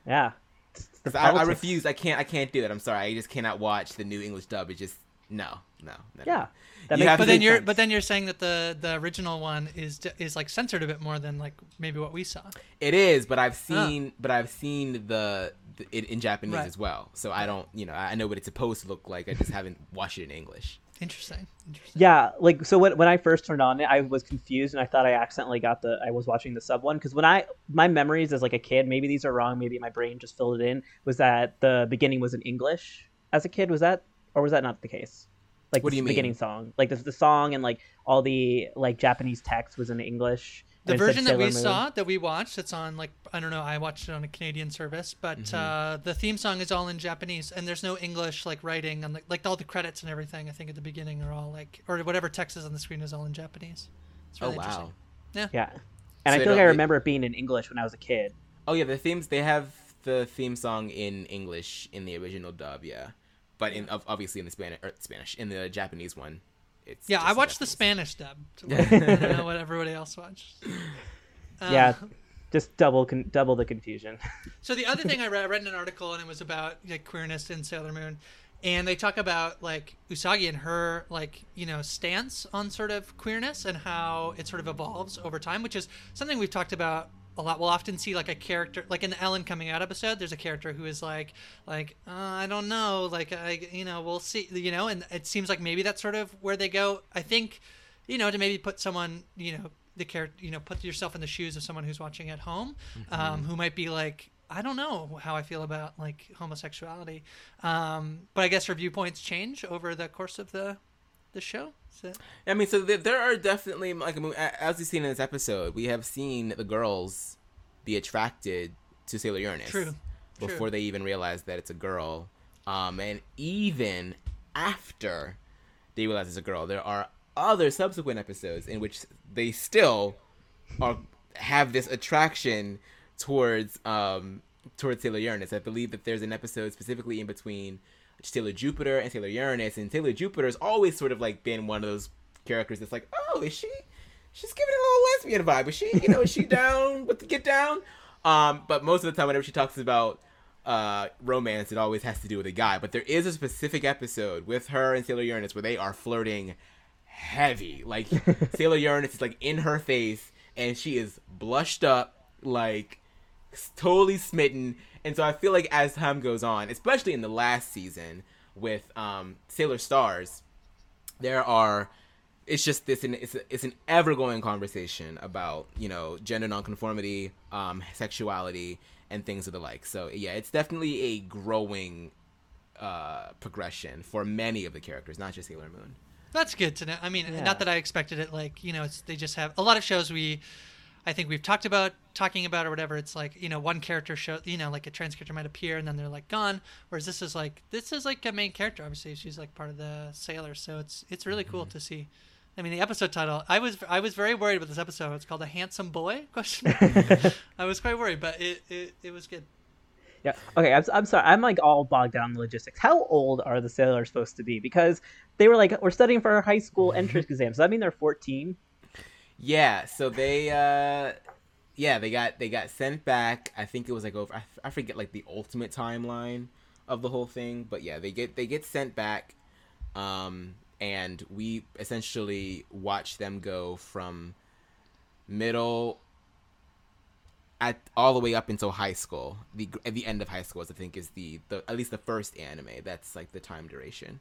S2: yeah. It's the
S3: 'Cause I, I refuse. I can't. I can't do that. I'm sorry. I just cannot watch the new English dub. It just no, no. no.
S2: Yeah, that makes
S1: But then
S2: complete
S1: you're
S2: sense.
S1: but then you're saying that the the original one is is like censored a bit more than like maybe what we saw.
S3: It is, but I've seen, but I've seen the, the it in Japanese
S1: Right.
S3: as well. So I don't, you know, I know what it's supposed to look like. I just haven't watched it in English.
S1: Interesting. Interesting.
S2: Yeah, like so when when I first turned on it, I was confused and I thought I accidentally got the I was watching the sub one because when I my memories as like a kid, maybe these are wrong, maybe my brain just filled it in, was that the beginning was in English as a kid. Was that or was that not the case? Like
S3: What do
S2: the
S3: you mean?
S2: beginning song, like the, the song and like all the like Japanese text was in English.
S1: The
S2: and it said
S1: version that we
S2: Moon.
S1: saw that we watched, it's on like I don't know. I watched it on a Canadian service, but
S3: Mm-hmm.
S1: uh, the theme song is all in Japanese, and there's no English like writing and like, like all the credits and everything. I think at the beginning are all like or whatever text is on the screen is all in Japanese. It's really
S3: oh
S1: interesting.
S3: wow.
S2: Yeah, Yeah. and
S3: So
S2: I
S3: they
S2: feel like I remember it being in English when I was a kid.
S3: Oh yeah, the themes they have the theme song in English in the original dub, yeah, but in ob- obviously in the Spanish or Spanish in the Japanese one, it's
S1: Yeah, I
S3: in
S1: watched the Spanish dub. (laughs) I don't know what everybody else watched. (laughs) Uh,
S2: yeah, just double con- double the confusion.
S1: So the other thing I (laughs) read, I read in an article, and it was about like queerness in Sailor Moon, and they talk about like Usagi and her like you know stance on sort of queerness and how it sort of evolves over time, which is something we've talked about a lot. We'll often see like a character, like in the Ellen coming out episode, there's a character who is like, like uh, I don't know, like I, you know, we'll see, you know, and it seems like maybe that's sort of where they go. I think, you know, to maybe put someone, you know, the character, you know, put yourself in the shoes of someone who's watching at home, um, who might be like, I don't know how I feel about like homosexuality, um, but I guess her viewpoints change over the course of the the show.
S3: I mean, so there, there are definitely like I mean, as we've seen in this episode, we have seen the girls be attracted to Sailor Uranus
S1: True.
S3: before
S1: True.
S3: they even realize that it's a girl, um, and even after they realize it's a girl, there are other subsequent episodes in which they still are have this attraction towards um towards Sailor Uranus. I believe that there's an episode specifically in between Sailor Jupiter and Sailor Uranus, and Sailor Jupiter's always sort of like been one of those characters that's like, oh, is she? She's giving a little lesbian vibe. Is she? You know, is she (laughs) down with the get down? Um, but most of the time, whenever she talks about uh, romance, it always has to do with a guy. But there is a specific episode with her and Sailor Uranus where they are flirting heavy. Like (laughs) Sailor Uranus is like in her face, and she is blushed up, like totally smitten. And so I feel like as time goes on, especially in the last season with um, Sailor Stars, there are it's just this it's, it's an ever going conversation about you know gender nonconformity um sexuality and things of the like so yeah it's definitely a growing uh progression for many of the characters not just sailor moon
S1: That's good to know. I mean,
S2: Yeah.
S1: not that I expected it. Like, you know, it's they just have a lot of shows we, I think we've talked about talking about or whatever. It's like you know, one character show, you know, like a trans character might appear and then they're like gone. Whereas this is like this is like a main character. Obviously, she's like part of the sailors, so it's it's really cool mm-hmm. to see. I mean, the episode title. I was I was very worried about this episode. It's called "A Handsome Boy?" (laughs) Question. (laughs) I was quite worried, but it it, it was good.
S2: Yeah. Okay. I'm, I'm sorry. I'm like all bogged down in the logistics. How old are the sailors supposed to be? Because they were like, we're studying for our high school (laughs) entrance exams. Does that mean they're 14?
S3: Yeah so they uh yeah they got they got sent back. I think it was like over I, forget like the ultimate timeline of the whole thing but yeah they get they get sent back um and we essentially watch them go from middle at all the way up until high school. The at the end of high school is, i think is the, the at least the first anime that's like the time duration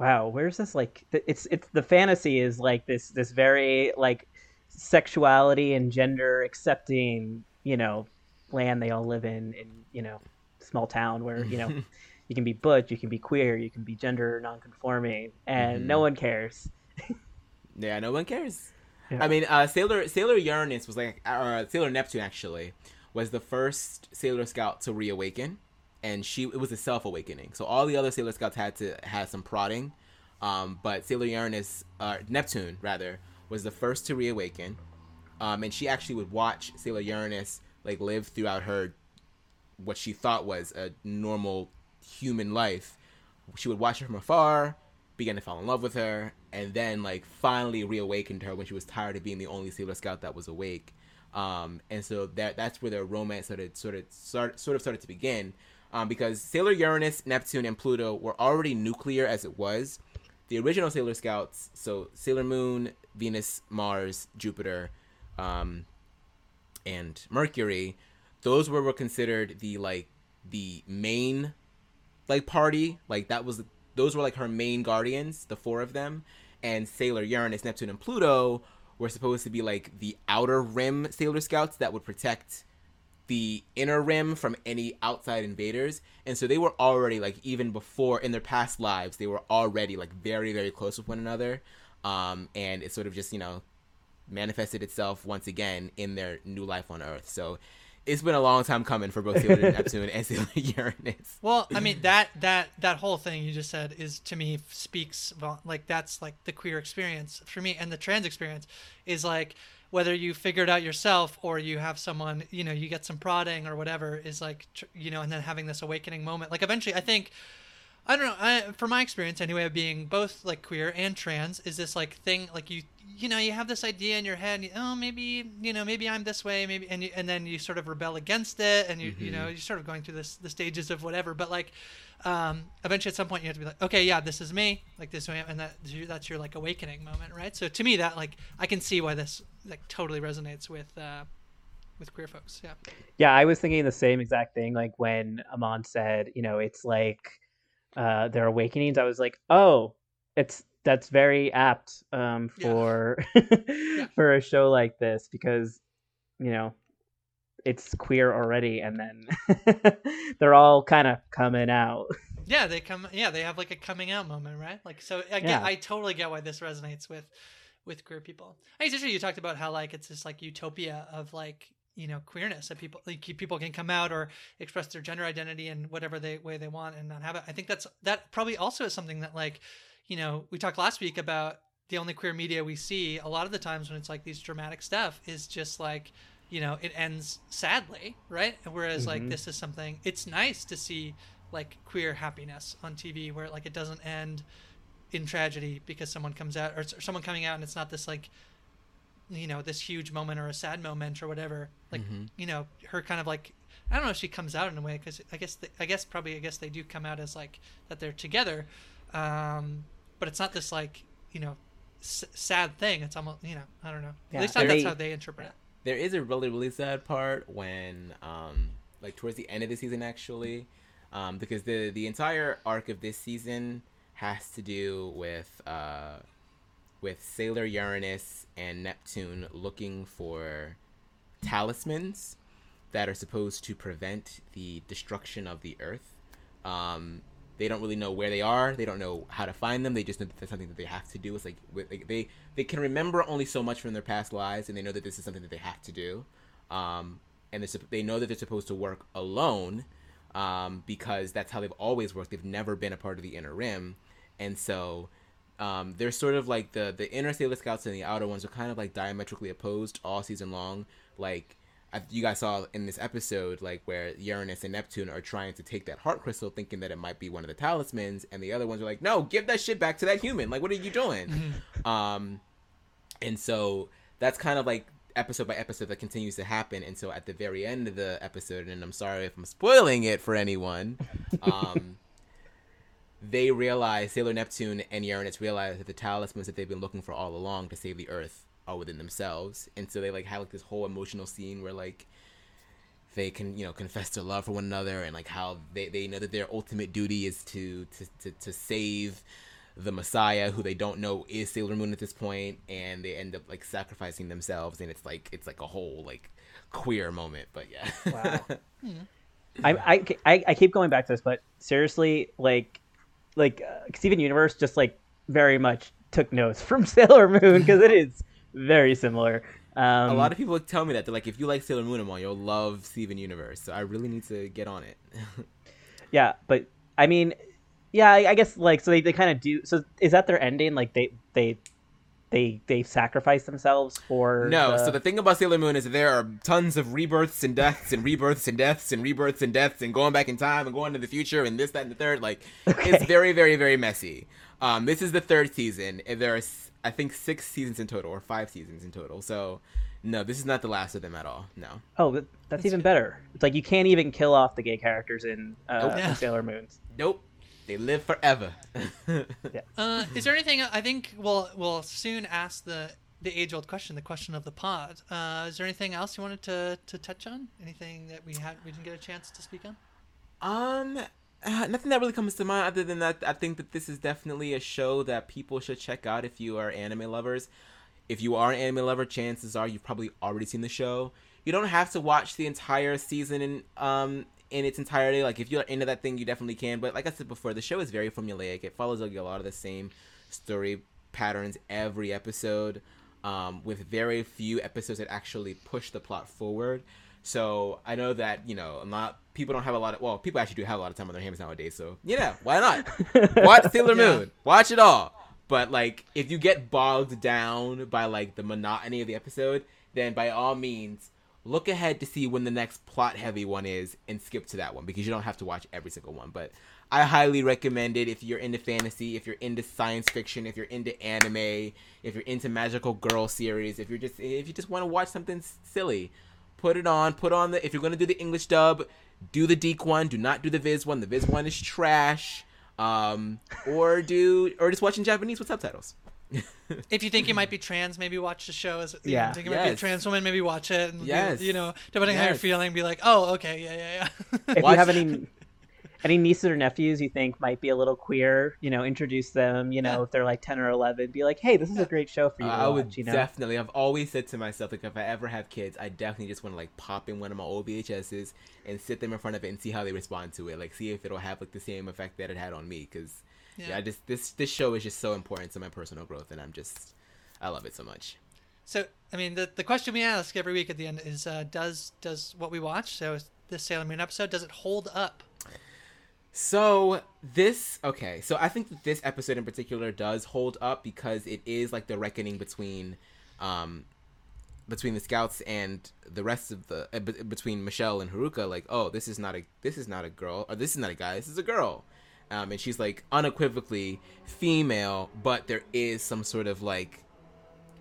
S2: Wow. Where's this like? It's it's the fantasy is like this this very like sexuality and gender accepting you know land they all live in in you know small town where you know (laughs) you can be butch, you can be queer, you can be gender nonconforming, and no
S3: Mhm.
S2: one cares.
S3: Yeah, no one cares.
S2: Yeah.
S3: I mean, uh, Sailor Sailor Uranus was like uh, Sailor Neptune actually was the first Sailor Scout to reawaken, and she it was a self awakening. So all the other Sailor Scouts had to had some prodding, um, but Sailor Uranus, uh, Neptune rather, was the first to reawaken, um, and she actually would watch Sailor Uranus like live throughout her what she thought was a normal human life. She would watch her from afar, began to fall in love with her, and then like finally reawakened her when she was tired of being the only Sailor Scout that was awake. Um, and so that that's where their romance started sort of start, sort of started to begin. Um, because Sailor Uranus, Neptune, and Pluto were already nuclear as it was. The original Sailor Scouts, so Sailor Moon, Venus, Mars, Jupiter, um, and Mercury, those were, were considered the like the main like party. Like that was those were like her main guardians, the four of them. And Sailor Uranus, Neptune, and Pluto were supposed to be like the outer rim Sailor Scouts that would protect the inner rim from any outside invaders. And so they were already like even before in their past lives, they were already like very, very close with one another. Um, and it sort of just, you know, manifested itself once again in their new life on Earth. So it's been a long time coming for both Sailor (laughs) Neptune and Sailor (laughs) Uranus.
S1: Well, I mean that (laughs) that that whole thing you just said is to me speaks like that's like the queer experience for me, and the trans experience is like whether you figure it out yourself or you have someone you know you get some prodding or whatever is like you know and then having this awakening moment. Like eventually, I think I don't know. I, from my experience, anyway, of being both like queer and trans, is this like thing like you you know you have this idea in your head. You, oh, maybe you know maybe I'm this way, maybe and you, and then you sort of rebel against it, and you you know you're sort of going through this the stages of whatever. But like um, eventually, at some point, you have to be like, okay, yeah, this is me, like this way, and that that's your like awakening moment, right? So to me, that like I can see why this like totally resonates with uh, with queer folks. Yeah.
S2: Yeah, I was thinking the same exact thing. Like when Amon said, you know, it's like uh, their awakenings. I was like, oh, it's that's very apt um,
S1: Yeah.
S2: for (laughs) for a show like this because you know it's queer already, and then (laughs) they're all kind of coming out.
S1: Yeah, they come. Yeah, they have like a coming out moment, right? Like, so I get,
S2: Yeah.
S1: I totally get why this resonates with, with queer people. I interesting you talked about how like it's this like utopia of like you know queerness that people like people can come out or express their gender identity in whatever they way they want and not have it. I think that's that probably also is something that like, you know, we talked last week about the only queer media we see a lot of the times when it's like these dramatic stuff is just like you know it ends sadly right whereas like
S2: Mhm.
S1: this is something it's nice to see like queer happiness on tv where like it doesn't end in tragedy because someone comes out or, or someone coming out and it's not this like you know this huge moment or a sad moment or whatever like
S3: Mm-hmm.
S1: you know her kind of like i don't know if she comes out in a way because i guess they, i guess probably i guess they do come out as like that they're together um but it's not this like you know s- sad thing. It's almost you know i don't know.
S2: Yeah,
S1: at least that's
S2: they-
S1: how they interpret it.
S3: There is a really really sad part when um like towards the end of the season actually um because the the entire arc of this season has to do with uh with sailor uranus and neptune looking for talismans that are supposed to prevent the destruction of the earth. Um they don't really know where they are. They don't know how to find them. They just know that that's something that they have to do. It's like, like they they can remember only so much from their past lives and they know that this is something that they have to do. Um and they know that they're supposed to work alone um because that's how they've always worked. They've never been a part of the inner rim. And so um, they're sort of like the the inner Sailor Scouts and the outer ones are kind of like diametrically opposed all season long. Like I, you guys saw in this episode, like where Uranus and Neptune are trying to take that heart crystal, thinking that it might be one of the talismans, and the other ones are like, "No, give that shit back to that human! Like, what are you doing?" (laughs) um, and so that's kind of like episode by episode that continues to happen. And so at the very end of the episode, and I'm sorry if I'm spoiling it for anyone. (laughs) Um, they realize Sailor Neptune and Uranus realize that the talismans that they've been looking for all along to save the Earth are within themselves, and so they like have like this whole emotional scene where like they can you know confess their love for one another and like how they, they know that their ultimate duty is to to, to to save the Messiah who they don't know is Sailor Moon at this point and they end up like sacrificing themselves. And it's like it's like a whole like queer moment but yeah.
S2: Wow. (laughs) I, I, I, I keep going back to this, but seriously, like, like uh, Steven Universe just like very much took notes (laughs) from Sailor Moon because it is very similar. Um,
S3: a lot of people tell me that they're like if you like Sailor Moon Amon, you'll love Steven Universe so I really need to get on it (laughs)
S2: yeah, but I mean, yeah, I, I guess like so they, they kind of do. So is that their ending? Like they they they they sacrifice themselves for
S3: No,
S2: the-
S3: so the thing about Sailor Moon is that there are tons of rebirths and deaths and rebirths and deaths and rebirths and deaths and going back in time and going to the future and this, that, and the third. Like, it's very, very, very messy. Um, this is the third season. and There are, s- I think, six seasons in total or five seasons in total. So, no, this is not the last of them at all. No.
S2: oh that, that's even better. It's like you can't even kill off the gay characters in, uh,
S3: Nope.
S2: in Sailor Moons.
S3: Nope. They live forever. (laughs)
S1: Uh, is there anything? I think we'll we'll soon ask the the age old question, the question of the pod. Uh, is there anything else you wanted to, to touch on? Anything that we had we didn't get a chance to speak on?
S3: Um, uh, nothing that really comes to mind other than that. I think that this is definitely a show that people should check out if you are anime lovers. If you are an anime lover, chances are you've probably already seen the show. You don't have to watch the entire season in um in its entirety. Like if you're into that thing, you definitely can. But like I said before, the show is very formulaic. It follows like a lot of the same story patterns every episode, um, with very few episodes that actually push the plot forward. So I know that you know a lot people don't have a lot of well people actually do have a lot of time on their hands nowadays. So yeah, why not (laughs) watch Sailor
S1: Yeah.
S3: Moon? Watch it all. But like if you get bogged down by like the monotony of the episode, then by all means look ahead to see when the next plot heavy one is and skip to that one because you don't have to watch every single one. But I highly recommend it if you're into fantasy, if you're into science fiction, if you're into anime, if you're into magical girl series, if you're just if you just want to watch something silly, put it on. Put on the if you're gonna do the English dub, do the DIC one. Do not do the Viz one. The Viz one is trash. Um, or do or just watch in Japanese with subtitles. (laughs)
S1: If you think you might be trans, maybe watch the show. As
S2: Yeah.
S1: know, think you might be a trans woman, maybe watch it. And be-
S3: Yes.
S1: you know, depending on how you're feeling, be like, oh, okay, yeah, yeah, yeah.
S2: if
S3: Watch-
S2: you have any any nieces or nephews you think might be a little queer, you know, introduce them. You know,
S1: Yeah.
S2: if they're like ten or eleven, be like, hey, this is a great show for you to
S3: I
S2: watch.
S3: would
S2: you know,
S3: definitely. I've always said to myself, like, if I ever have kids, I definitely just want to like pop in one of my old VHSs and sit them in front of it and see how they respond to it. Like, see if it'll have like the same effect that it had on me. Because yeah.
S1: Yeah.
S3: I just this this show is just so important to my personal growth, and I'm just I love it so much.
S1: So, I mean, the, the question we ask every week at the end is, uh, does does what we watch, so this Sailor Moon episode, does it hold up?
S3: So this okay, so I think that this episode in particular does hold up because it is like the reckoning between um between the scouts and the rest of the uh, be- between Michelle and Haruka like oh this is not a this is not a girl or this is not a guy this is a girl um and she's like unequivocally female but there is some sort of like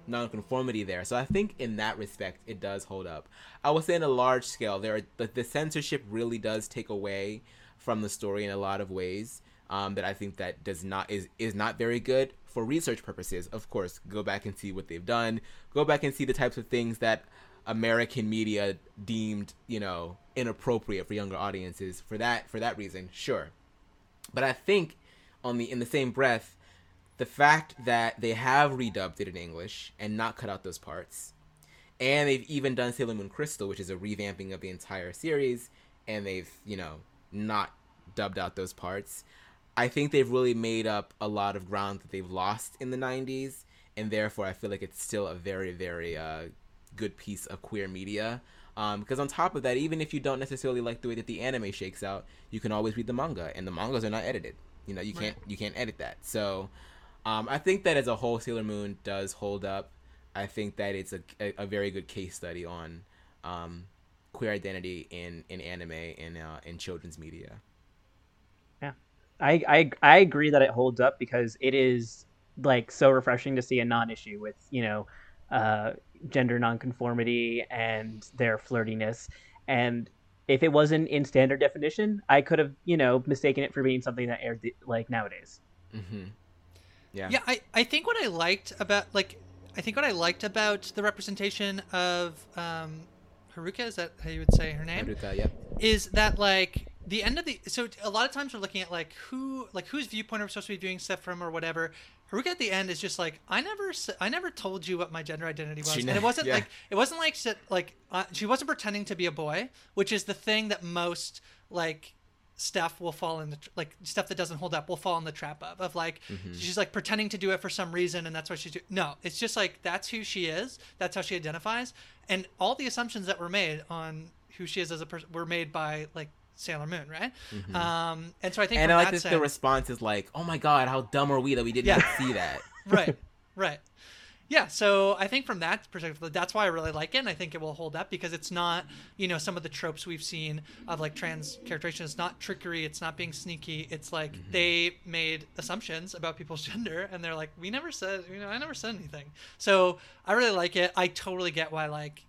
S3: nonconformity there. So I think in that respect, it does hold up. I would say in a large scale, there are, the, the censorship really does take away from the story in a lot of ways. Um, that I think that does not is is not very good for research purposes. Of course, go back and see what they've done. Go back and see the types of things that American media deemed, you know, inappropriate for younger audiences. For that for that reason, sure. But I think on the in the same breath, the fact that they have redubbed it in English and not cut out those parts, and they've even done Sailor Moon Crystal, which is a revamping of the entire series, and they've you know not dubbed out those parts. I think they've really made up a lot of ground that they've lost in the '90s, and therefore I feel like it's still a very very uh, good piece of queer media. Um, because on top of that, even if you don't necessarily like the way that the anime shakes out, you can always read the manga, and the mangas are not edited. You know, you can't you can't edit that. So um, I think that as a whole, Sailor Moon does hold up. I think that it's a, a, a very good case study on um, queer identity in, in anime and uh, in children's media.
S2: Yeah, I, I I agree that it holds up because it is like so refreshing to see a non-issue with you know uh, gender nonconformity and their flirtiness. And if it wasn't in standard definition, I could have you know mistaken it for being something that aired like nowadays.
S3: Mm-hmm. Yeah.
S1: Yeah, I, I think what I liked about like I think what I liked about the representation of um, Haruka is that how you would say her name?
S3: Haruka, yep.
S1: Is that like the end of the so a lot of times we're looking at like who like whose viewpoint are we supposed to be viewing stuff from or whatever. Haruka at the end is just like I never I never told you what my gender identity was,
S3: She
S1: and it wasn't
S3: yeah.
S1: like it wasn't like she, like uh, she wasn't pretending to be a boy, which is the thing that most like stuff will fall in the like stuff that doesn't hold up will fall in the trap of of like
S3: Mm-hmm.
S1: she's like pretending to do it for some reason and that's what she's doing. No, it's just like that's who she is. That's how she identifies, and all the assumptions that were made on who she is as a person were made by like Sailor Moon, right? Um, and so I think
S3: Mm-hmm. And I like
S1: that sense,
S3: the response is like, "Oh my god, how dumb are we that we didn't
S1: Yeah.
S3: see that?" (laughs)
S1: right, right. Yeah, so I think from that perspective, that's why I really like it, and I think it will hold up because it's not, you know, some of the tropes we've seen of like trans characterization. It's not trickery. It's not being sneaky. It's like they made assumptions about people's (laughs) gender, and they're like, we never said, you know, I never said anything. So I really like it. I totally get why like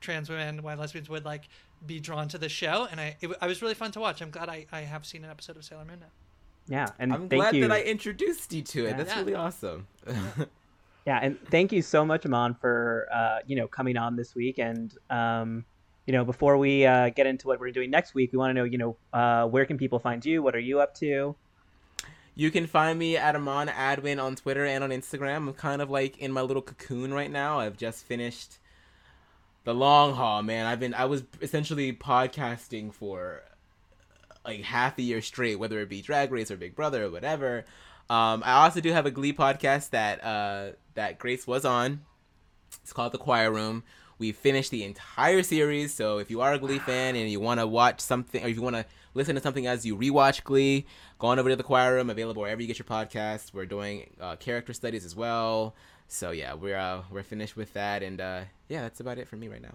S1: trans women, why lesbians would like be drawn to the show, and I, it, I was really fun to watch. I'm glad I, I have seen an episode of Sailor Moon now.
S2: Yeah, and
S3: I'm
S2: thank
S3: glad
S2: you.
S3: that I introduced you to it.
S2: Yeah.
S3: That's
S1: Yeah.
S3: really awesome. (laughs)
S2: Yeah, and thank you so much, Amon, for uh, you know coming on this week. And um, you know, before we uh, get into what we're doing next week, we want to know, you know, uh, where can people find you? What are you up to?
S3: You can find me at Amon Adwin on Twitter and on Instagram. I'm kind of like in my little cocoon right now. I've just finished the long haul, man. I've been I was essentially podcasting for like half a year straight, whether it be Drag Race or Big Brother or whatever. Um, I also do have a Glee podcast that uh, that Grace was on. It's called The Choir Room. We finished the entire series, so if you are a Glee fan and you want to watch something, or if you want to listen to something as you rewatch Glee, on over to The Choir Room, available wherever you get your podcasts. We're doing uh, character studies as well. So yeah, we're uh, we're finished with that, and uh, yeah, that's about it for me right now.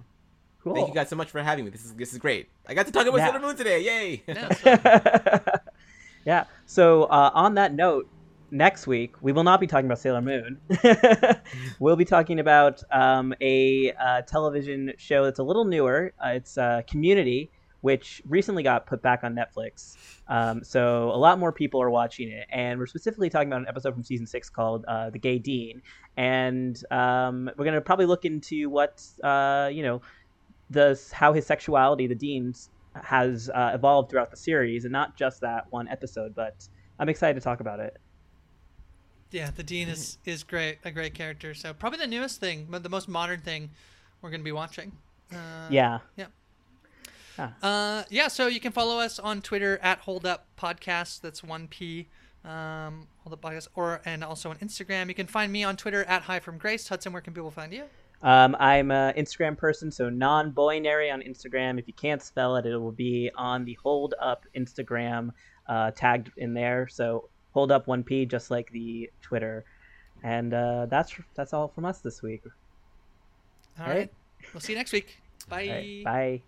S2: Cool.
S3: Thank you guys so much for having me. This is this is great. I got to talk about
S2: Yeah.
S3: Sailor Moon today. Yay!
S1: Yeah, so- (laughs) (laughs)
S2: yeah. So uh, on that note, next week we will not be talking about Sailor Moon. (laughs) we'll be talking about um, a uh, television show that's a little newer. Uh, it's uh, Community, which recently got put back on Netflix. Um, so a lot more people are watching it, and we're specifically talking about an episode from season six called uh, "The Gay Dean," and um, we're gonna probably look into what uh, you know the how his sexuality, the dean's, has uh, evolved throughout the series, and not just that one episode. But I'm excited to talk about it.
S1: Yeah, the dean is is great, a great character. So probably the newest thing, but the most modern thing we're going to be watching. Uh,
S2: yeah,
S1: Uh, yeah. So you can follow us on Twitter at Hold Up Podcast. That's one P. Um, Hold Up Podcast, or and also on Instagram. You can find me on Twitter at Hi from Grace. Hudson, where can people find you?
S2: um, I'm an Instagram person, so non-binary on Instagram. If you can't spell it, it will be on the Hold Up Instagram uh, tagged in there. So Hold Up one P, just like the Twitter. And uh, that's that's all from us this week.
S1: All
S2: All
S1: right.
S2: right.
S1: We'll see you next week. Bye.
S2: Right, bye.